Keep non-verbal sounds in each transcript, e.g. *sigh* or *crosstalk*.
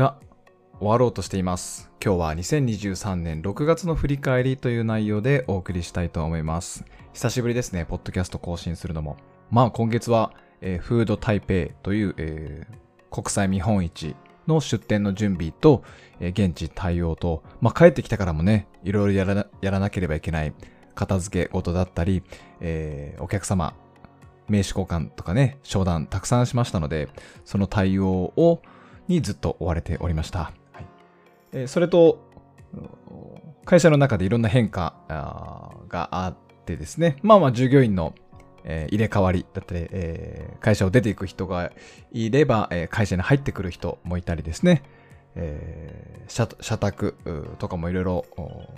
が終わろうとしています。今日は2023年6月の振り返りという内容でお送りしたいと思います。久しぶりですね、ポッドキャスト更新するのも。まあ今月は、えーフード台北という、えー国際見本市の出店の準備と、えー現地対応と、まあ帰ってきたからもね、いろいろやらなやらなければいけない片付け事だったり、えーお客様、名刺交換とかね、商談たくさんしましたので、その対応を、にずっと追われておりました。はい。えーそれと、会社の中でいろんな変化があってですね、まあまあ従業員の、えー入れ替わりだったり、えー会社を出ていく人がいれば、えー会社に入ってくる人もいたりですね、えー社社宅とかもいろいろお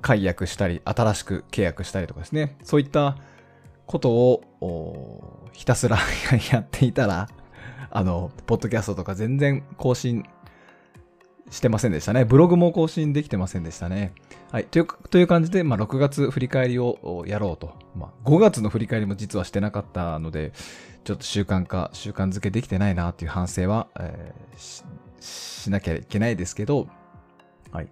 解約したり、新しく契約したりとかですね、そういったことをおひたすら *laughs* やっていたら、あの、ポッドキャストとか全然更新してませんでしたね。ブログも更新できてませんでしたね。はい。というという感じで、まあ、6月振り返りをやろうと。まあ、5月の振り返りも実はしてなかったので、ちょっと習慣化、習慣づけできてないなっていう反省は、えーししなきゃいけないですけど、はい。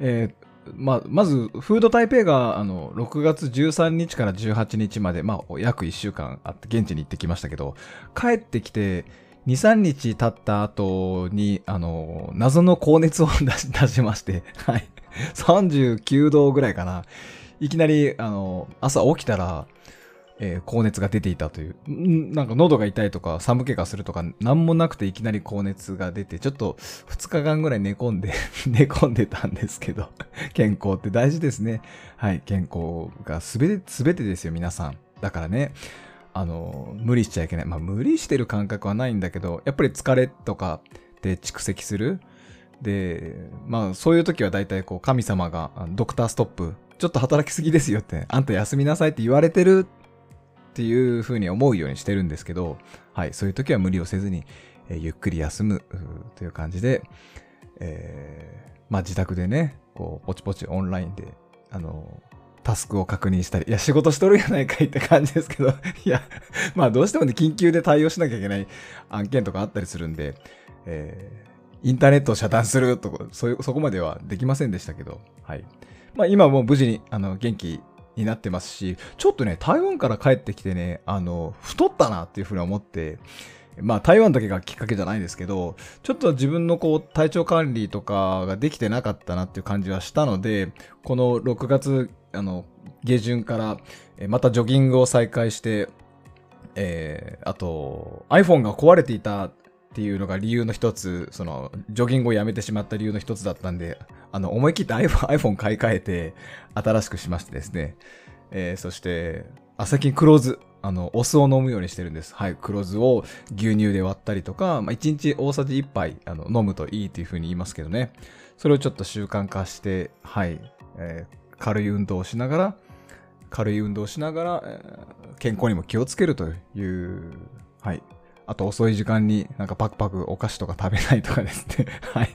えーまあ、まず、フード台北が、あの、6月13日から18日まで、まあ、約1週間あって、現地に行ってきましたけど、帰ってきて、2、3日経った後に、あの、謎の高熱を *laughs* 出し出しまして、はい。39度ぐらいかな。いきなり、あの、朝起きたら、えー高熱が出ていたという。なんか喉が痛いとか寒気がするとかなんもなくていきなり高熱が出て、ちょっと2日間ぐらい寝込んで、*laughs* 寝込んでたんですけど、健康って大事ですね。はい、健康がすべて、すべてですよ、皆さん。だからね、あの、無理しちゃいけない。まあ、無理してる感覚はないんだけど、やっぱり疲れとかで蓄積する。で、まあ、そういう時は大体こう、神様が、ドクターストップ、ちょっと働きすぎですよって、あんた休みなさいって言われてるっていう風に思うようにしてるんですけど、はい、そういう時は無理をせずに、えーゆっくり休むという感じで、えーまあ自宅でね、こう、ポチポチオンラインで、あの、タスクを確認したり、いや、仕事しとるやないかいって感じですけど、*laughs* いや、まあどうしてもね、緊急で対応しなきゃいけない案件とかあったりするんで、えーインターネットを遮断するとか、そういう、そこまではできませんでしたけど、はい。まあ今もう無事に、あの、元気になってますし、ちょっとね、台湾から帰ってきてね、あの、太ったなっていうふうに思って、まあ台湾だけがきっかけじゃないですけど、ちょっと自分のこう体調管理とかができてなかったなっていう感じはしたので、この6月、あの、下旬から、またジョギングを再開して、えー、あと、iPhone が壊れていたっていうのが理由の一つ、その、ジョギングをやめてしまった理由の一つだったんで、あの、思い切って iPhone, 買い替えて、新しくしましてですね。えーそして、あ、最近黒酢、あの、お酢を飲むようにしてるんです。はい、黒酢を牛乳で割ったりとか、まあ、1日大さじ1杯、あの、飲むといいというふうに言いますけどね。それをちょっと習慣化して、はい、えー軽い運動をしながら、軽い運動をしながら、えー健康にも気をつけるという、はい。あと遅い時間になんかパクパクお菓子とか食べないとかですね。*laughs* はい。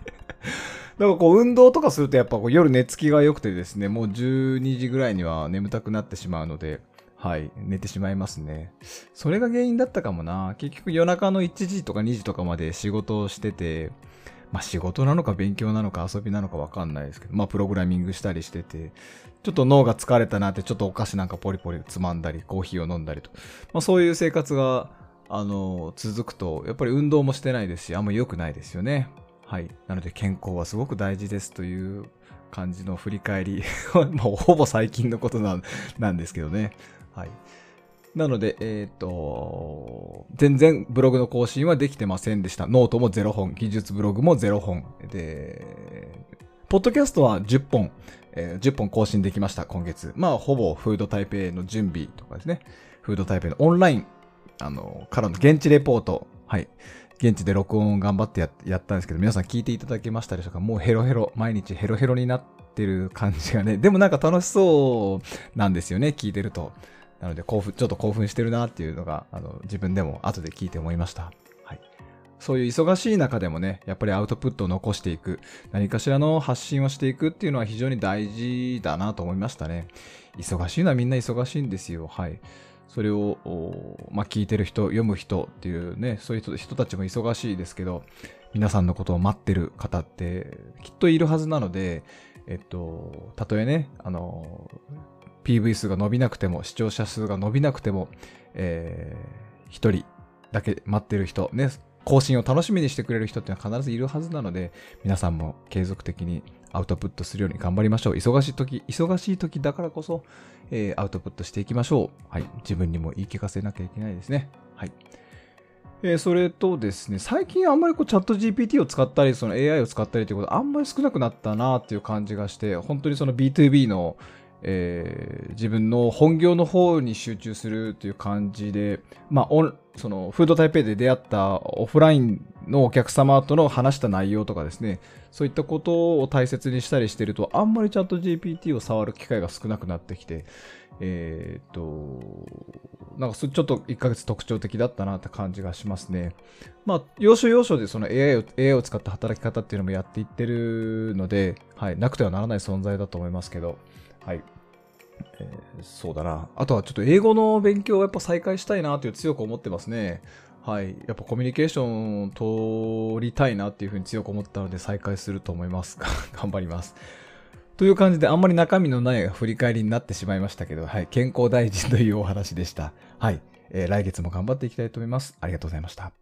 だからこう運動とかするとやっぱこう夜寝つきが良くてですね、もう12時ぐらいには眠たくなってしまうので、はい、寝てしまいますね。それが原因だったかもな。結局夜中の1時とか2時とかまで仕事をしてて、まあ仕事なのか勉強なのか遊びなのかわかんないですけど、まあプログラミングしたりしてて、ちょっと脳が疲れたなってちょっとお菓子なんかポリポリつまんだり、コーヒーを飲んだりと。まあそういう生活が、あの、続くと、やっぱり運動もしてないですし、あんま良くないですよね。はい。なので健康はすごく大事ですという感じの振り返り。*laughs* もうほぼ最近のことなんなんですけどね。はい。なので、えっ、と、全然ブログの更新はできてませんでした。ノートも0本、技術ブログも0本。で、ポッドキャストは10本、えー10本更新できました、今月。まあ、ほぼフード台北の準備とかですね。フード台北のオンライン、あの、からの現地レポート。はい。現地で録音を頑張ってやったんですけど、皆さん聞いていただけましたでしょうか？もうヘロヘロ、毎日ヘロヘロになってる感じがね、でもなんか楽しそうなんですよね、聞いてると。なので興奮、ちょっと興奮してるなっていうのが、あの、自分でも後で聞いて思いました。はい。そういう忙しい中でもね、やっぱりアウトプットを残していく、何かしらの発信をしていくっていうのは非常に大事だなと思いましたね。忙しいのはみんな忙しいんですよ。はい。それを、まあ、聞いてる人、読む人っていうね、そういう人たちも忙しいですけど、皆さんのことを待ってる方ってきっといるはずなので、えっと、たとえね、あの、PV 数が伸びなくても、視聴者数が伸びなくても、えー、一人だけ待ってる人、ね、更新を楽しみにしてくれる人っていうのは必ずいるはずなので、皆さんも継続的にアウトプットするように頑張りましょう。忙しい時、忙しい時だからこそ、えー、アウトプットしていきましょう。はい。自分にも言い聞かせなきゃいけないですね。はい。えー、それとですね、最近あんまりこうチャット GPT を使ったり、その AI を使ったりということあんまり少なくなったなっていう感じがして、本当にその B2B の、えー、自分の本業の方に集中するという感じで、まあ、そのフードタイペイで出会ったオフラインのお客様との話した内容とかですね、そういったことを大切にしたりしてると、あんまりチャット GPT を触る機会が少なくなってきて、えー、っと、なんかちょっと1ヶ月特徴的だったなって感じがしますね。まあ、要所要所でその AI を AI を使った働き方っていうのもやっていってるので、はい、なくてはならない存在だと思いますけど、はい。えー、そうだな。あとはちょっと英語の勉強をやっぱ再開したいなという強く思ってますね。はい。やっぱコミュニケーションを取りたいなっていうふうに強く思ったので再開すると思います。*laughs* 頑張ります。という感じであんまり中身のない振り返りになってしまいましたけど、はい。健康大事というお話でした。はい。えー、来月も頑張っていきたいと思います。ありがとうございました。